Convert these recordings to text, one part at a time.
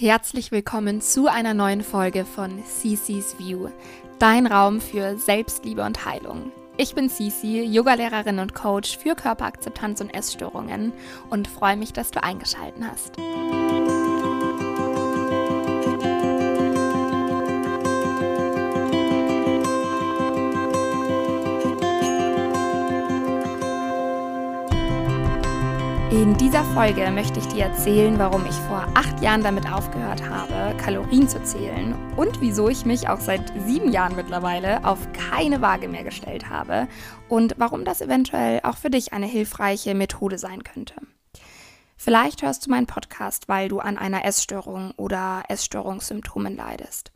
Herzlich willkommen zu einer neuen Folge von Cece's View, dein Raum für Selbstliebe und Heilung. Ich bin Cici, Yogalehrerin und Coach für Körperakzeptanz und Essstörungen und freue mich, dass du eingeschaltet hast. In dieser Folge möchte ich dir erzählen, warum ich vor acht Jahren damit aufgehört habe, Kalorien zu zählen und wieso ich mich auch seit sieben Jahren mittlerweile auf keine Waage mehr gestellt habe und warum das eventuell auch für dich eine hilfreiche Methode sein könnte. Vielleicht hörst du meinen Podcast, weil du an einer Essstörung oder Essstörungssymptomen leidest.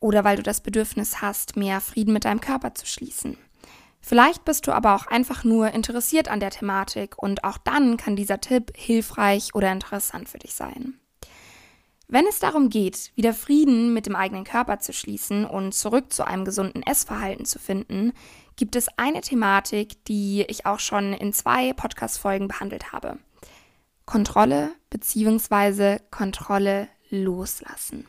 Oder weil du das Bedürfnis hast, mehr Frieden mit deinem Körper zu schließen Vielleicht bist du aber auch einfach nur interessiert an der Thematik und auch dann kann dieser Tipp hilfreich oder interessant für dich sein. Wenn es darum geht, wieder Frieden mit dem eigenen Körper zu schließen und zurück zu einem gesunden Essverhalten zu finden, gibt es eine Thematik, die ich auch schon in zwei Podcast-Folgen behandelt habe. Kontrolle bzw. Kontrolle loslassen.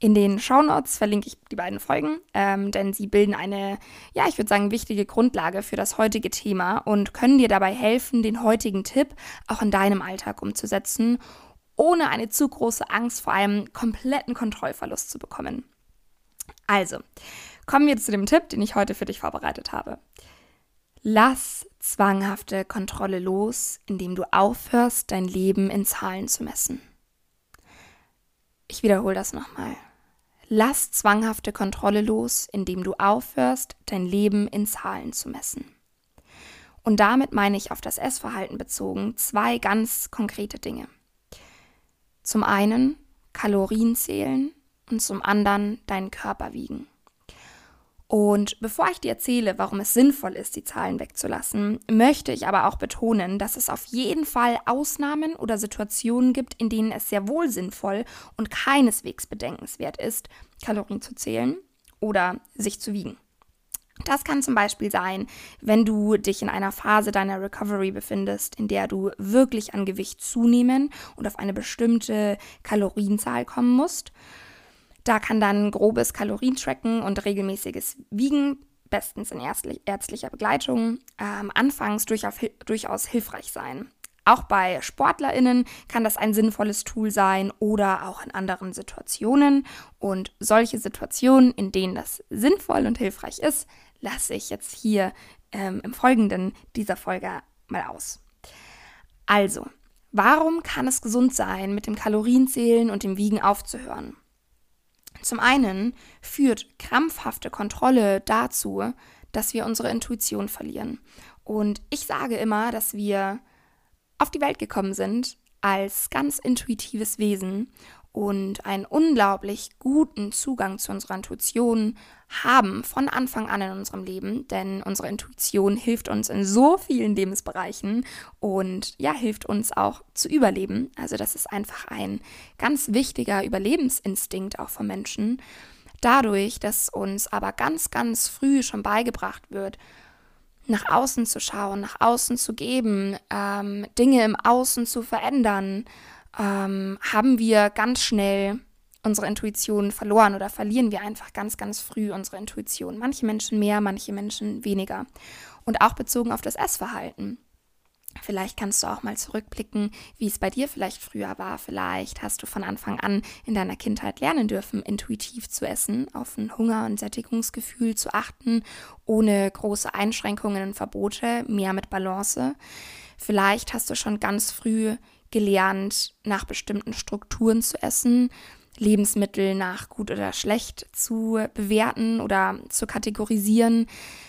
In den Shownotes verlinke ich die beiden Folgen, ähm, denn sie bilden eine, ja, ich würde sagen, wichtige Grundlage für das heutige Thema und können dir dabei helfen, den heutigen Tipp auch in deinem Alltag umzusetzen, ohne eine zu große Angst vor einem kompletten Kontrollverlust zu bekommen. Also, kommen wir zu dem Tipp, den ich heute für dich vorbereitet habe. Lass zwanghafte Kontrolle los, indem du aufhörst, dein Leben in Zahlen zu messen. Ich wiederhole das nochmal. Lass zwanghafte Kontrolle los, indem du aufhörst, dein Leben in Zahlen zu messen. Und damit meine ich auf das Essverhalten bezogen zwei ganz konkrete Dinge. Zum einen Kalorien zählen und zum anderen deinen Körper wiegen. Und bevor ich dir erzähle, warum es sinnvoll ist, die Zahlen wegzulassen, möchte ich aber auch betonen, dass es auf jeden Fall Ausnahmen oder Situationen gibt, in denen es sehr wohl sinnvoll und keineswegs bedenkenswert ist, Kalorien zu zählen oder sich zu wiegen. Das kann zum Beispiel sein, wenn du dich in einer Phase deiner Recovery befindest, in der du wirklich an Gewicht zunehmen und auf eine bestimmte Kalorienzahl kommen musst. Da kann dann grobes Kalorientracken und regelmäßiges Wiegen, bestens in ärztlicher Begleitung, ähm, anfangs durchaus, durchaus hilfreich sein. Auch bei SportlerInnen kann das ein sinnvolles Tool sein oder auch in anderen Situationen. Und solche Situationen, in denen das sinnvoll und hilfreich ist, lasse ich jetzt hier ähm, im Folgenden dieser Folge mal aus. Also, warum kann es gesund sein, mit dem Kalorienzählen und dem Wiegen aufzuhören? Zum einen führt krampfhafte Kontrolle dazu, dass wir unsere Intuition verlieren. Und ich sage immer, dass wir auf die Welt gekommen sind als ganz intuitives Wesen und einen unglaublich guten Zugang zu unserer Intuition haben von Anfang an in unserem Leben, denn unsere Intuition hilft uns in so vielen Lebensbereichen und ja, hilft uns auch zu überleben. Also das ist einfach ein ganz wichtiger Überlebensinstinkt auch von Menschen. Dadurch, dass uns aber ganz, ganz früh schon beigebracht wird, nach außen zu schauen, nach außen zu geben, ähm, Dinge im Außen zu verändern, ähm, haben wir ganz schnell unsere Intuition verloren oder verlieren wir einfach ganz, ganz früh unsere Intuition. Manche Menschen mehr, manche Menschen weniger. Und auch bezogen auf das Essverhalten. Vielleicht kannst du auch mal zurückblicken, wie es bei dir vielleicht früher war. Vielleicht hast du von Anfang an in deiner Kindheit lernen dürfen, intuitiv zu essen, auf ein Hunger- und Sättigungsgefühl zu achten, ohne große Einschränkungen und Verbote, mehr mit Balance. Vielleicht hast du schon ganz früh gelernt, nach bestimmten Strukturen zu essen, Lebensmittel nach gut oder schlecht zu bewerten oder zu kategorisieren.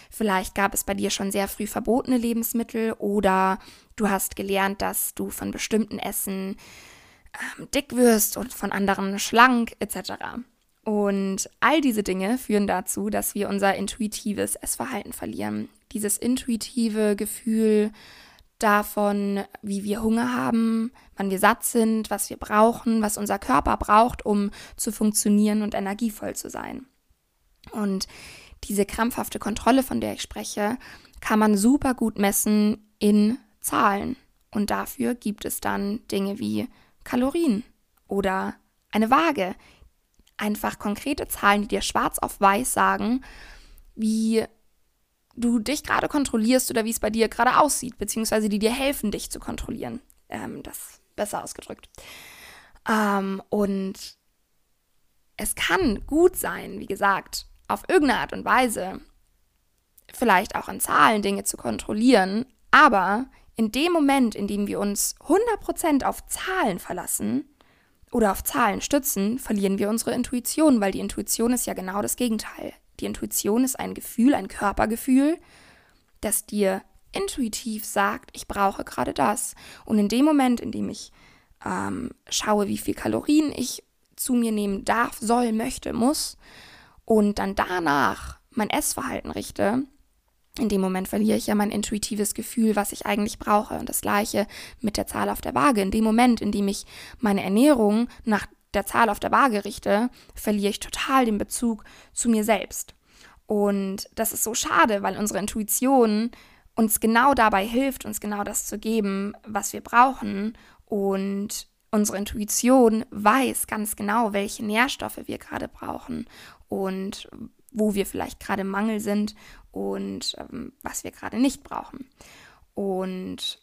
Vielleicht gab es bei dir schon sehr früh verbotene Lebensmittel oder du hast gelernt, dass du von bestimmten Essen ähm, dick wirst und von anderen schlank etc. Und all diese Dinge führen dazu, dass wir unser intuitives Essverhalten verlieren. Dieses intuitive Gefühl, davon, wie wir Hunger haben, wann wir satt sind, was wir brauchen, was unser Körper braucht, um zu funktionieren und energievoll zu sein. Und diese krampfhafte Kontrolle, von der ich spreche, kann man super gut messen in Zahlen. Und dafür gibt es dann Dinge wie Kalorien oder eine Waage. Einfach konkrete Zahlen, die dir schwarz auf weiß sagen, wie du dich gerade kontrollierst oder wie es bei dir gerade aussieht, beziehungsweise die dir helfen, dich zu kontrollieren. Ähm, das besser ausgedrückt. Ähm, und es kann gut sein, wie gesagt, auf irgendeine Art und Weise, vielleicht auch an Zahlen Dinge zu kontrollieren, aber in dem Moment, in dem wir uns 100% auf Zahlen verlassen oder auf Zahlen stützen, verlieren wir unsere Intuition, weil die Intuition ist ja genau das Gegenteil. Die Intuition ist ein Gefühl, ein Körpergefühl, das dir intuitiv sagt, ich brauche gerade das. Und in dem Moment, in dem ich ähm, schaue, wie viel Kalorien ich zu mir nehmen darf, soll, möchte, muss und dann danach mein Essverhalten richte, in dem Moment verliere ich ja mein intuitives Gefühl, was ich eigentlich brauche. Und das gleiche mit der Zahl auf der Waage. In dem Moment, in dem ich meine Ernährung nach der Zahl auf der Waage richte, verliere ich total den Bezug zu mir selbst. Und das ist so schade, weil unsere Intuition uns genau dabei hilft, uns genau das zu geben, was wir brauchen. Und unsere Intuition weiß ganz genau, welche Nährstoffe wir gerade brauchen und wo wir vielleicht gerade im Mangel sind und ähm, was wir gerade nicht brauchen. Und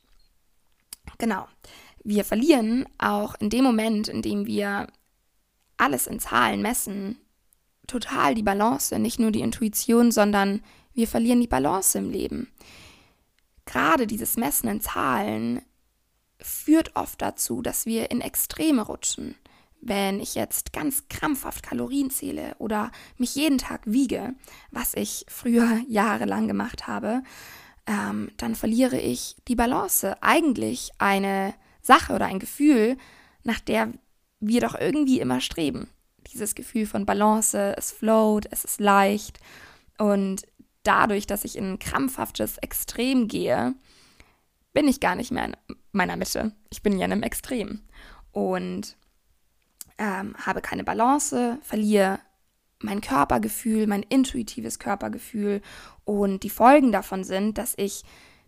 genau, wir verlieren auch in dem Moment, in dem wir alles in Zahlen messen, total die Balance, nicht nur die Intuition, sondern wir verlieren die Balance im Leben. Gerade dieses Messen in Zahlen führt oft dazu, dass wir in Extreme rutschen. Wenn ich jetzt ganz krampfhaft Kalorien zähle oder mich jeden Tag wiege, was ich früher jahrelang gemacht habe, ähm, dann verliere ich die Balance. Eigentlich eine Sache oder ein Gefühl, nach der wir doch irgendwie immer streben. Dieses Gefühl von Balance, es float, es ist leicht. Und dadurch, dass ich in ein krampfhaftes Extrem gehe, bin ich gar nicht mehr in meiner Mitte. Ich bin ja in einem Extrem. Und ähm, habe keine Balance, verliere mein Körpergefühl, mein intuitives Körpergefühl. Und die Folgen davon sind, dass ich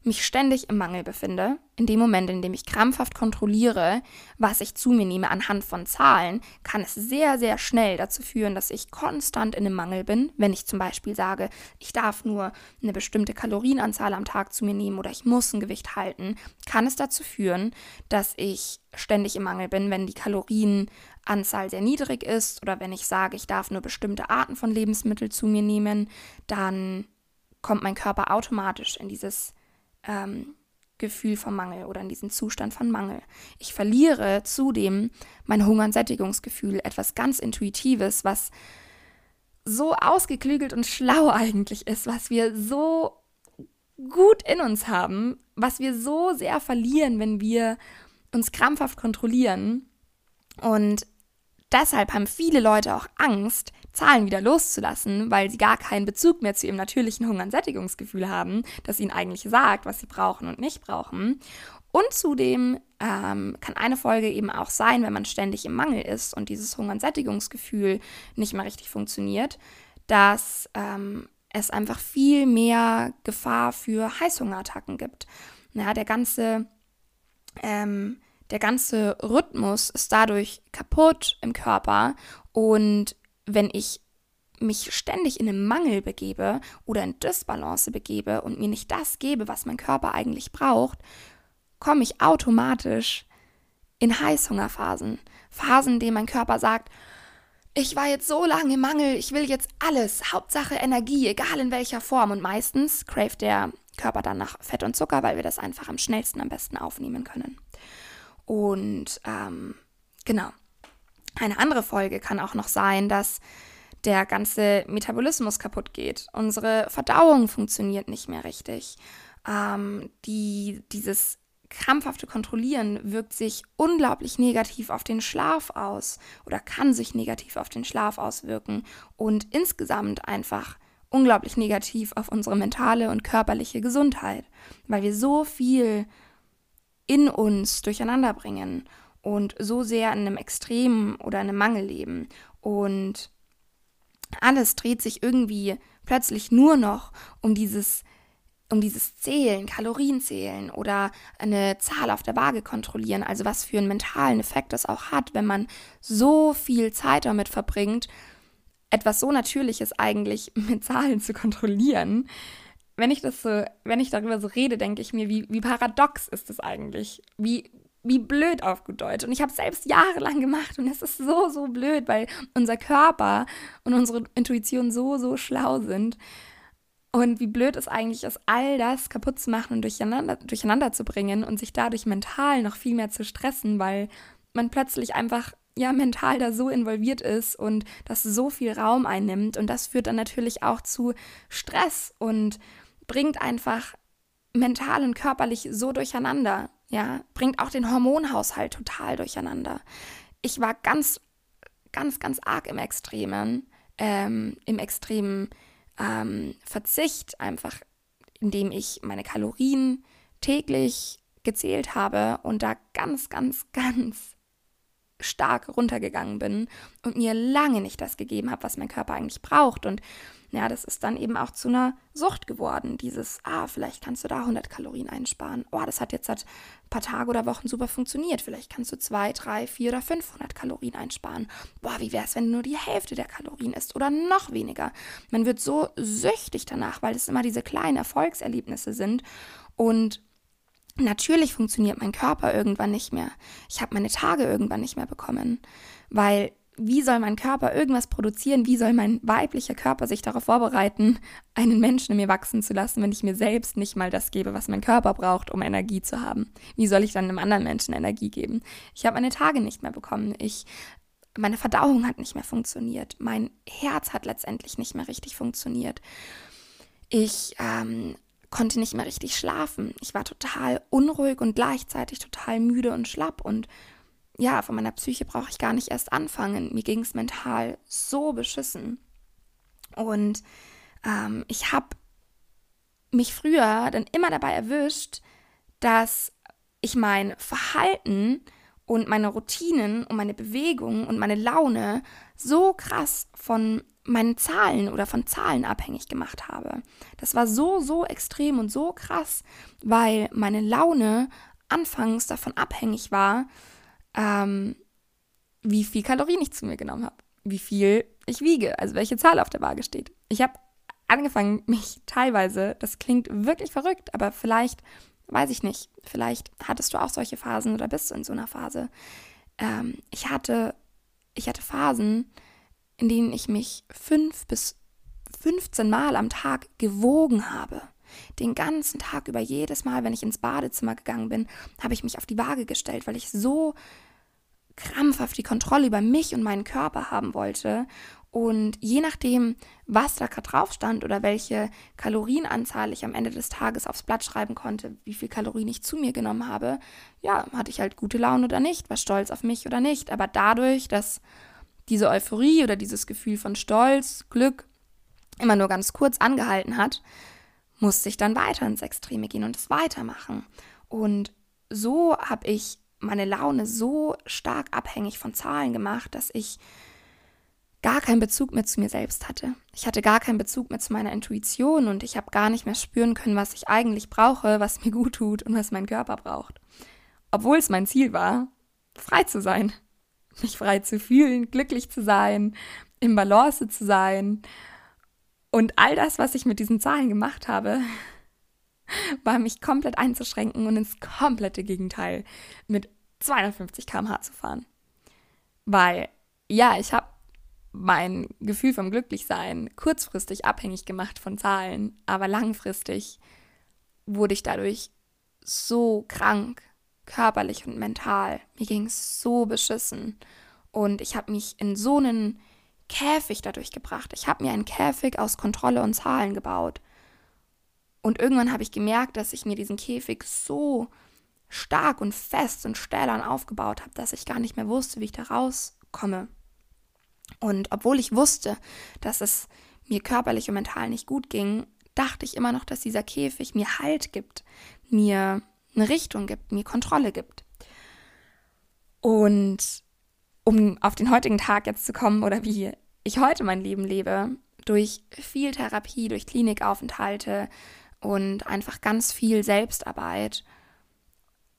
mich ständig im Mangel befinde, in dem Moment, in dem ich krampfhaft kontrolliere, was ich zu mir nehme anhand von Zahlen, kann es sehr, sehr schnell dazu führen, dass ich konstant in einem Mangel bin. Wenn ich zum Beispiel sage, ich darf nur eine bestimmte Kalorienanzahl am Tag zu mir nehmen oder ich muss ein Gewicht halten, kann es dazu führen, dass ich ständig im Mangel bin, wenn die Kalorienanzahl sehr niedrig ist oder wenn ich sage, ich darf nur bestimmte Arten von Lebensmitteln zu mir nehmen, dann kommt mein Körper automatisch in dieses ähm, Gefühl von Mangel oder in diesen Zustand von Mangel. Ich verliere zudem mein Hunger- und Sättigungsgefühl, etwas ganz Intuitives, was so ausgeklügelt und schlau eigentlich ist, was wir so gut in uns haben, was wir so sehr verlieren, wenn wir uns krampfhaft kontrollieren. Und deshalb haben viele Leute auch Angst, Zahlen wieder loszulassen, weil sie gar keinen Bezug mehr zu ihrem natürlichen Hunger- und Sättigungsgefühl haben, das ihnen eigentlich sagt, was sie brauchen und nicht brauchen. Und zudem ähm, kann eine Folge eben auch sein, wenn man ständig im Mangel ist und dieses Hunger- und Sättigungsgefühl nicht mehr richtig funktioniert, dass ähm, es einfach viel mehr Gefahr für Heißhungerattacken gibt. Ja, der ganze ähm, der ganze Rhythmus ist dadurch kaputt im Körper und wenn ich mich ständig in einen Mangel begebe oder in Dysbalance begebe und mir nicht das gebe, was mein Körper eigentlich braucht, komme ich automatisch in Heißhungerphasen. Phasen, in denen mein Körper sagt, ich war jetzt so lange im Mangel, ich will jetzt alles, Hauptsache Energie, egal in welcher Form. Und meistens craft der Körper dann nach Fett und Zucker, weil wir das einfach am schnellsten, am besten aufnehmen können. Und ähm, genau. Eine andere Folge kann auch noch sein, dass der ganze Metabolismus kaputt geht. Unsere Verdauung funktioniert nicht mehr richtig. Ähm, die, dieses krampfhafte Kontrollieren wirkt sich unglaublich negativ auf den Schlaf aus oder kann sich negativ auf den Schlaf auswirken und insgesamt einfach unglaublich negativ auf unsere mentale und körperliche Gesundheit, weil wir so viel in uns durcheinander bringen und so sehr in einem Extrem oder in einem Mangel leben. Und alles dreht sich irgendwie plötzlich nur noch um dieses um dieses Zählen, Kalorien zählen oder eine Zahl auf der Waage kontrollieren, also was für einen mentalen Effekt das auch hat, wenn man so viel Zeit damit verbringt, etwas so Natürliches eigentlich mit Zahlen zu kontrollieren. Wenn ich das so, wenn ich darüber so rede, denke ich mir, wie, wie paradox ist das eigentlich? Wie, wie blöd auf gut Deutsch. Und ich habe es selbst jahrelang gemacht und es ist so, so blöd, weil unser Körper und unsere Intuition so, so schlau sind. Und wie blöd es eigentlich ist, all das kaputt zu machen und durcheinander, durcheinander zu bringen und sich dadurch mental noch viel mehr zu stressen, weil man plötzlich einfach ja mental da so involviert ist und das so viel Raum einnimmt. Und das führt dann natürlich auch zu Stress und bringt einfach mental und körperlich so durcheinander. Ja, bringt auch den Hormonhaushalt total durcheinander. Ich war ganz, ganz, ganz arg im Extremen, ähm, im extremen ähm, Verzicht, einfach indem ich meine Kalorien täglich gezählt habe und da ganz, ganz, ganz stark runtergegangen bin und mir lange nicht das gegeben habe, was mein Körper eigentlich braucht. Und ja, das ist dann eben auch zu einer Sucht geworden. Dieses, ah, vielleicht kannst du da 100 Kalorien einsparen. Oh, das hat jetzt seit ein paar Tage oder Wochen super funktioniert. Vielleicht kannst du 2, 3, 4 oder 500 Kalorien einsparen. Boah, wie wäre es, wenn du nur die Hälfte der Kalorien isst oder noch weniger? Man wird so süchtig danach, weil es immer diese kleinen Erfolgserlebnisse sind. Und Natürlich funktioniert mein Körper irgendwann nicht mehr. Ich habe meine Tage irgendwann nicht mehr bekommen, weil wie soll mein Körper irgendwas produzieren? Wie soll mein weiblicher Körper sich darauf vorbereiten, einen Menschen in mir wachsen zu lassen, wenn ich mir selbst nicht mal das gebe, was mein Körper braucht, um Energie zu haben? Wie soll ich dann einem anderen Menschen Energie geben? Ich habe meine Tage nicht mehr bekommen. Ich meine Verdauung hat nicht mehr funktioniert. Mein Herz hat letztendlich nicht mehr richtig funktioniert. Ich ähm, konnte nicht mehr richtig schlafen. Ich war total unruhig und gleichzeitig total müde und schlapp und ja, von meiner Psyche brauche ich gar nicht erst anfangen. Mir ging es mental so beschissen. Und ähm, ich habe mich früher dann immer dabei erwischt, dass ich mein Verhalten und meine Routinen und meine Bewegung und meine Laune so krass von meinen Zahlen oder von Zahlen abhängig gemacht habe. Das war so, so extrem und so krass, weil meine Laune anfangs davon abhängig war, ähm, wie viel Kalorien ich zu mir genommen habe, wie viel ich wiege, also welche Zahl auf der Waage steht. Ich habe angefangen, mich teilweise, das klingt wirklich verrückt, aber vielleicht, weiß ich nicht, vielleicht hattest du auch solche Phasen oder bist du in so einer Phase. Ähm, ich hatte, ich hatte Phasen, in denen ich mich fünf bis 15 Mal am Tag gewogen habe. Den ganzen Tag über, jedes Mal, wenn ich ins Badezimmer gegangen bin, habe ich mich auf die Waage gestellt, weil ich so krampfhaft die Kontrolle über mich und meinen Körper haben wollte. Und je nachdem, was da gerade drauf stand oder welche Kalorienanzahl ich am Ende des Tages aufs Blatt schreiben konnte, wie viel Kalorien ich zu mir genommen habe, ja, hatte ich halt gute Laune oder nicht, war stolz auf mich oder nicht. Aber dadurch, dass diese Euphorie oder dieses Gefühl von Stolz, Glück immer nur ganz kurz angehalten hat, musste ich dann weiter ins Extreme gehen und es weitermachen. Und so habe ich meine Laune so stark abhängig von Zahlen gemacht, dass ich gar keinen Bezug mehr zu mir selbst hatte. Ich hatte gar keinen Bezug mehr zu meiner Intuition und ich habe gar nicht mehr spüren können, was ich eigentlich brauche, was mir gut tut und was mein Körper braucht. Obwohl es mein Ziel war, frei zu sein, mich frei zu fühlen, glücklich zu sein, im Balance zu sein. Und all das, was ich mit diesen Zahlen gemacht habe, war mich komplett einzuschränken und ins komplette Gegenteil mit 250 km/h zu fahren. Weil, ja, ich habe mein Gefühl vom Glücklichsein kurzfristig abhängig gemacht von Zahlen, aber langfristig wurde ich dadurch so krank, körperlich und mental. Mir ging es so beschissen. Und ich habe mich in so einen Käfig dadurch gebracht. Ich habe mir einen Käfig aus Kontrolle und Zahlen gebaut. Und irgendwann habe ich gemerkt, dass ich mir diesen Käfig so stark und fest und stählern aufgebaut habe, dass ich gar nicht mehr wusste, wie ich da rauskomme. Und obwohl ich wusste, dass es mir körperlich und mental nicht gut ging, dachte ich immer noch, dass dieser Käfig mir Halt gibt, mir eine Richtung gibt, mir Kontrolle gibt. Und um auf den heutigen Tag jetzt zu kommen oder wie ich heute mein Leben lebe, durch viel Therapie, durch Klinikaufenthalte und einfach ganz viel Selbstarbeit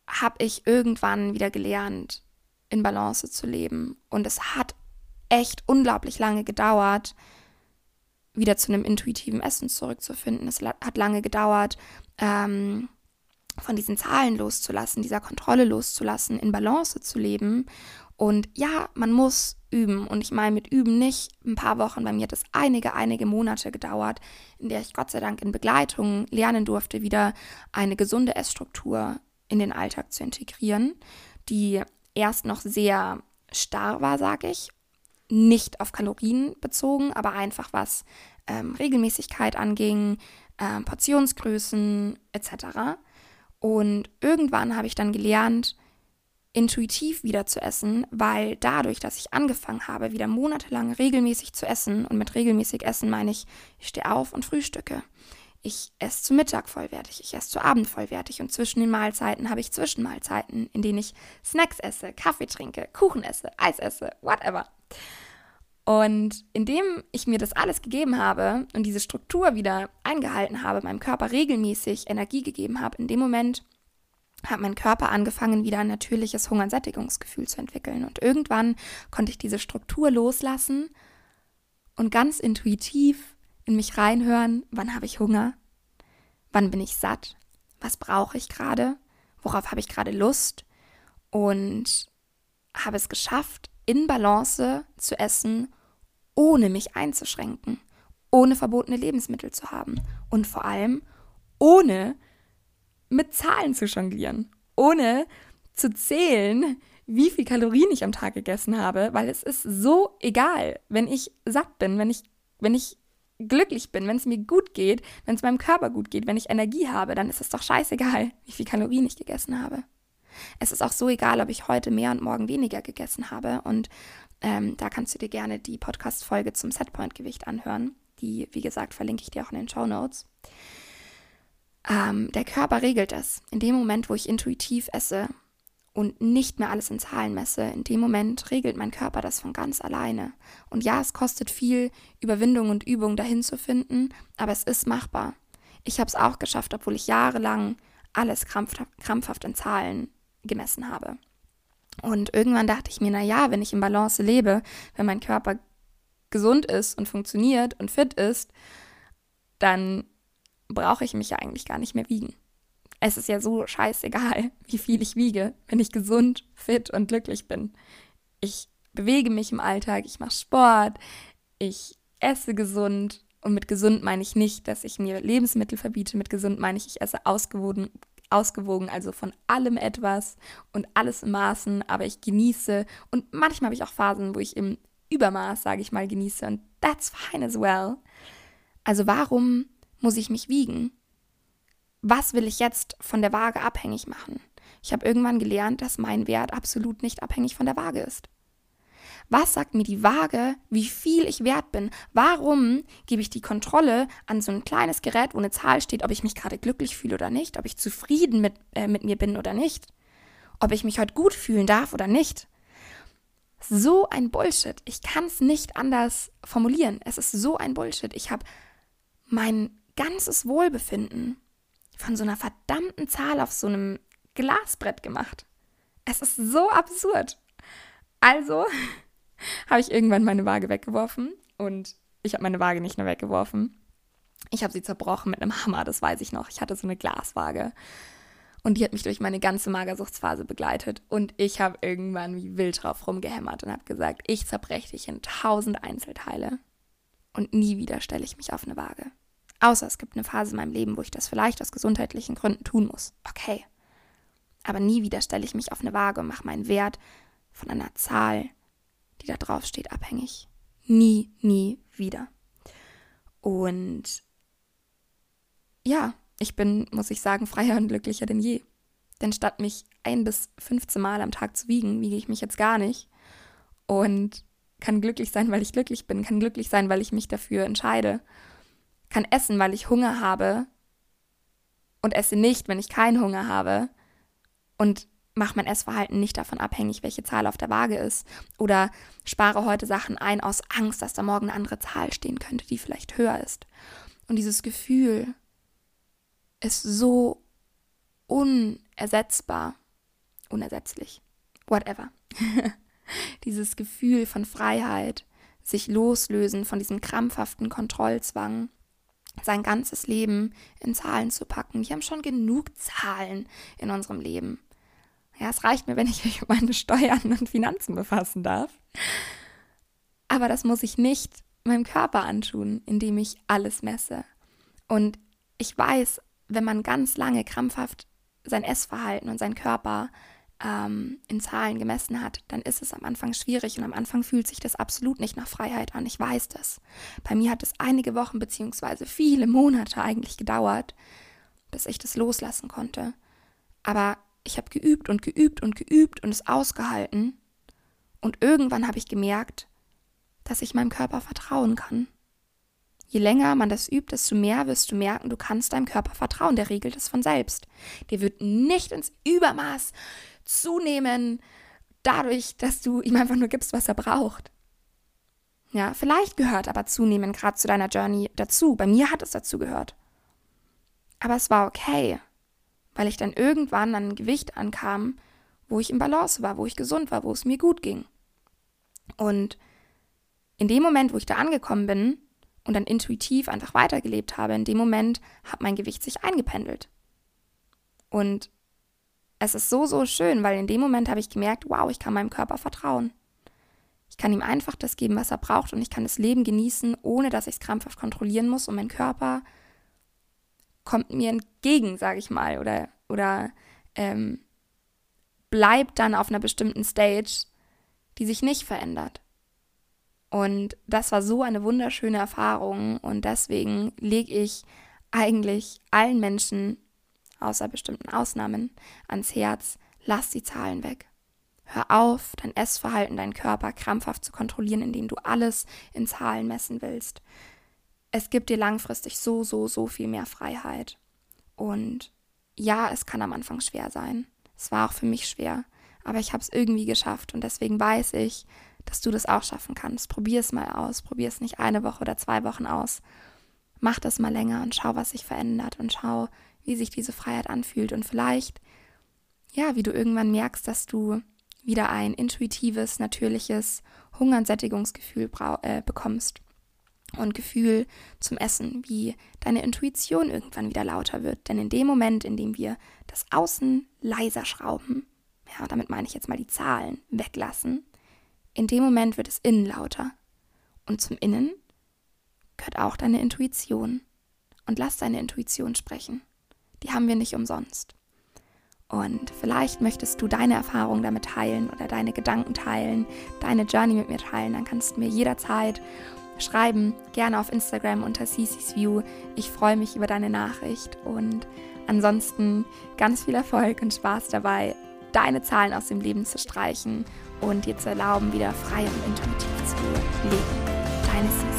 habe ich irgendwann wieder gelernt, in Balance zu leben. Und es hat echt unglaublich lange gedauert, wieder zu einem intuitiven Essen zurückzufinden. Es hat lange gedauert, ähm, von diesen Zahlen loszulassen, dieser Kontrolle loszulassen, in Balance zu leben. Und ja, man muss üben. Und ich meine mit üben nicht ein paar Wochen. Bei mir hat es einige, einige Monate gedauert, in der ich Gott sei Dank in Begleitung lernen durfte, wieder eine gesunde Essstruktur in den Alltag zu integrieren, die erst noch sehr starr war, sage ich. Nicht auf Kalorien bezogen, aber einfach was ähm, Regelmäßigkeit anging, ähm, Portionsgrößen etc. Und irgendwann habe ich dann gelernt, intuitiv wieder zu essen, weil dadurch, dass ich angefangen habe, wieder monatelang regelmäßig zu essen, und mit regelmäßig essen meine ich, ich stehe auf und frühstücke. Ich esse zu Mittag vollwertig, ich esse zu Abend vollwertig und zwischen den Mahlzeiten habe ich Zwischenmahlzeiten, in denen ich Snacks esse, Kaffee trinke, Kuchen esse, Eis esse, whatever. Und indem ich mir das alles gegeben habe und diese Struktur wieder eingehalten habe, meinem Körper regelmäßig Energie gegeben habe, in dem Moment hat mein Körper angefangen, wieder ein natürliches Hunger- und Sättigungsgefühl zu entwickeln. Und irgendwann konnte ich diese Struktur loslassen und ganz intuitiv in mich reinhören, wann habe ich Hunger, wann bin ich satt, was brauche ich gerade, worauf habe ich gerade Lust? Und habe es geschafft, in Balance zu essen, ohne mich einzuschränken, ohne verbotene Lebensmittel zu haben und vor allem ohne mit Zahlen zu jonglieren, ohne zu zählen, wie viel Kalorien ich am Tag gegessen habe, weil es ist so egal, wenn ich satt bin, wenn ich, wenn ich glücklich bin, wenn es mir gut geht, wenn es meinem Körper gut geht, wenn ich Energie habe, dann ist es doch scheißegal, wie viel Kalorien ich gegessen habe. Es ist auch so egal, ob ich heute mehr und morgen weniger gegessen habe. Und ähm, da kannst du dir gerne die Podcast-Folge zum Setpoint-Gewicht anhören. Die, wie gesagt, verlinke ich dir auch in den Show Notes. Ähm, der Körper regelt es. In dem Moment, wo ich intuitiv esse, und nicht mehr alles in Zahlen messe, in dem Moment regelt mein Körper das von ganz alleine. Und ja, es kostet viel Überwindung und Übung dahin zu finden, aber es ist machbar. Ich habe es auch geschafft, obwohl ich jahrelang alles krampfhaft in Zahlen gemessen habe. Und irgendwann dachte ich mir, na ja, wenn ich in Balance lebe, wenn mein Körper gesund ist und funktioniert und fit ist, dann brauche ich mich ja eigentlich gar nicht mehr wiegen es ist ja so scheißegal, wie viel ich wiege, wenn ich gesund, fit und glücklich bin. Ich bewege mich im Alltag, ich mache Sport, ich esse gesund. Und mit gesund meine ich nicht, dass ich mir Lebensmittel verbiete. Mit gesund meine ich, ich esse ausgewogen, ausgewogen, also von allem etwas und alles in Maßen, aber ich genieße. Und manchmal habe ich auch Phasen, wo ich im Übermaß, sage ich mal, genieße. Und that's fine as well. Also warum muss ich mich wiegen? was will ich jetzt von der Waage abhängig machen? Ich habe irgendwann gelernt, dass mein Wert absolut nicht abhängig von der Waage ist. Was sagt mir die Waage, wie viel ich wert bin? Warum gebe ich die Kontrolle an so ein kleines Gerät, wo eine Zahl steht, ob ich mich gerade glücklich fühle oder nicht, ob ich zufrieden mit, äh, mit mir bin oder nicht, ob ich mich heute gut fühlen darf oder nicht? So ein Bullshit. Ich kann es nicht anders formulieren. Es ist so ein Bullshit. Ich habe mein ganzes Wohlbefinden von so einer verdammten Zahl auf so einem Glasbrett gemacht. Es ist so absurd. Also habe ich irgendwann meine Waage weggeworfen und ich habe meine Waage nicht nur weggeworfen. Ich habe sie zerbrochen mit einem Hammer, das weiß ich noch. Ich hatte so eine Glaswaage und die hat mich durch meine ganze Magersuchtsphase begleitet und ich habe irgendwann wie wild drauf rumgehämmert und habe gesagt, ich zerbreche dich in tausend Einzelteile und nie wieder stelle ich mich auf eine Waage. Außer es gibt eine Phase in meinem Leben, wo ich das vielleicht aus gesundheitlichen Gründen tun muss. Okay. Aber nie wieder stelle ich mich auf eine Waage und mache meinen Wert von einer Zahl, die da drauf steht, abhängig. Nie, nie wieder. Und ja, ich bin, muss ich sagen, freier und glücklicher denn je. Denn statt mich ein bis 15 Mal am Tag zu wiegen, wiege ich mich jetzt gar nicht. Und kann glücklich sein, weil ich glücklich bin, kann glücklich sein, weil ich mich dafür entscheide kann essen, weil ich Hunger habe und esse nicht, wenn ich keinen Hunger habe und mache mein Essverhalten nicht davon abhängig, welche Zahl auf der Waage ist oder spare heute Sachen ein aus Angst, dass da morgen eine andere Zahl stehen könnte, die vielleicht höher ist. Und dieses Gefühl ist so unersetzbar, unersetzlich, whatever. Dieses Gefühl von Freiheit, sich loslösen von diesem krampfhaften Kontrollzwang, sein ganzes Leben in Zahlen zu packen. Wir haben schon genug Zahlen in unserem Leben. Ja, es reicht mir, wenn ich mich um meine Steuern und Finanzen befassen darf. Aber das muss ich nicht meinem Körper antun, indem ich alles messe. Und ich weiß, wenn man ganz lange krampfhaft sein Essverhalten und sein Körper ähm, in Zahlen gemessen hat, dann ist es am Anfang schwierig und am Anfang fühlt sich das absolut nicht nach Freiheit an. Ich weiß das. Bei mir hat es einige Wochen beziehungsweise viele Monate eigentlich gedauert, bis ich das loslassen konnte. Aber ich habe geübt und geübt und geübt und es ausgehalten. Und irgendwann habe ich gemerkt, dass ich meinem Körper vertrauen kann. Je länger man das übt, desto mehr wirst du merken, du kannst deinem Körper vertrauen. Der regelt es von selbst. Der wird nicht ins Übermaß zunehmen, dadurch, dass du ihm einfach nur gibst, was er braucht. Ja, vielleicht gehört aber zunehmen gerade zu deiner Journey dazu. Bei mir hat es dazu gehört. Aber es war okay, weil ich dann irgendwann an ein Gewicht ankam, wo ich im Balance war, wo ich gesund war, wo es mir gut ging. Und in dem Moment, wo ich da angekommen bin und dann intuitiv einfach weitergelebt habe, in dem Moment hat mein Gewicht sich eingependelt. Und es ist so, so schön, weil in dem Moment habe ich gemerkt, wow, ich kann meinem Körper vertrauen. Ich kann ihm einfach das geben, was er braucht und ich kann das Leben genießen, ohne dass ich es krampfhaft kontrollieren muss und mein Körper kommt mir entgegen, sage ich mal, oder, oder ähm, bleibt dann auf einer bestimmten Stage, die sich nicht verändert. Und das war so eine wunderschöne Erfahrung und deswegen lege ich eigentlich allen Menschen, außer bestimmten Ausnahmen, ans Herz, lass die Zahlen weg. Hör auf, dein Essverhalten, deinen Körper krampfhaft zu kontrollieren, indem du alles in Zahlen messen willst. Es gibt dir langfristig so, so, so viel mehr Freiheit. Und ja, es kann am Anfang schwer sein. Es war auch für mich schwer, aber ich habe es irgendwie geschafft und deswegen weiß ich, dass du das auch schaffen kannst. Probier es mal aus. Probier es nicht eine Woche oder zwei Wochen aus. Mach das mal länger und schau, was sich verändert und schau, wie sich diese Freiheit anfühlt. Und vielleicht, ja, wie du irgendwann merkst, dass du wieder ein intuitives, natürliches Hunger- und Sättigungsgefühl äh, bekommst. Und Gefühl zum Essen, wie deine Intuition irgendwann wieder lauter wird. Denn in dem Moment, in dem wir das Außen leiser schrauben, ja, damit meine ich jetzt mal die Zahlen weglassen, in dem Moment wird es innen lauter. Und zum Innen gehört auch deine Intuition. Und lass deine Intuition sprechen. Die haben wir nicht umsonst. Und vielleicht möchtest du deine Erfahrungen damit teilen oder deine Gedanken teilen, deine Journey mit mir teilen. Dann kannst du mir jederzeit schreiben, gerne auf Instagram unter CC's View. Ich freue mich über deine Nachricht und ansonsten ganz viel Erfolg und Spaß dabei, deine Zahlen aus dem Leben zu streichen und dir zu erlauben, wieder frei und intuitiv zu leben. Deine Cece.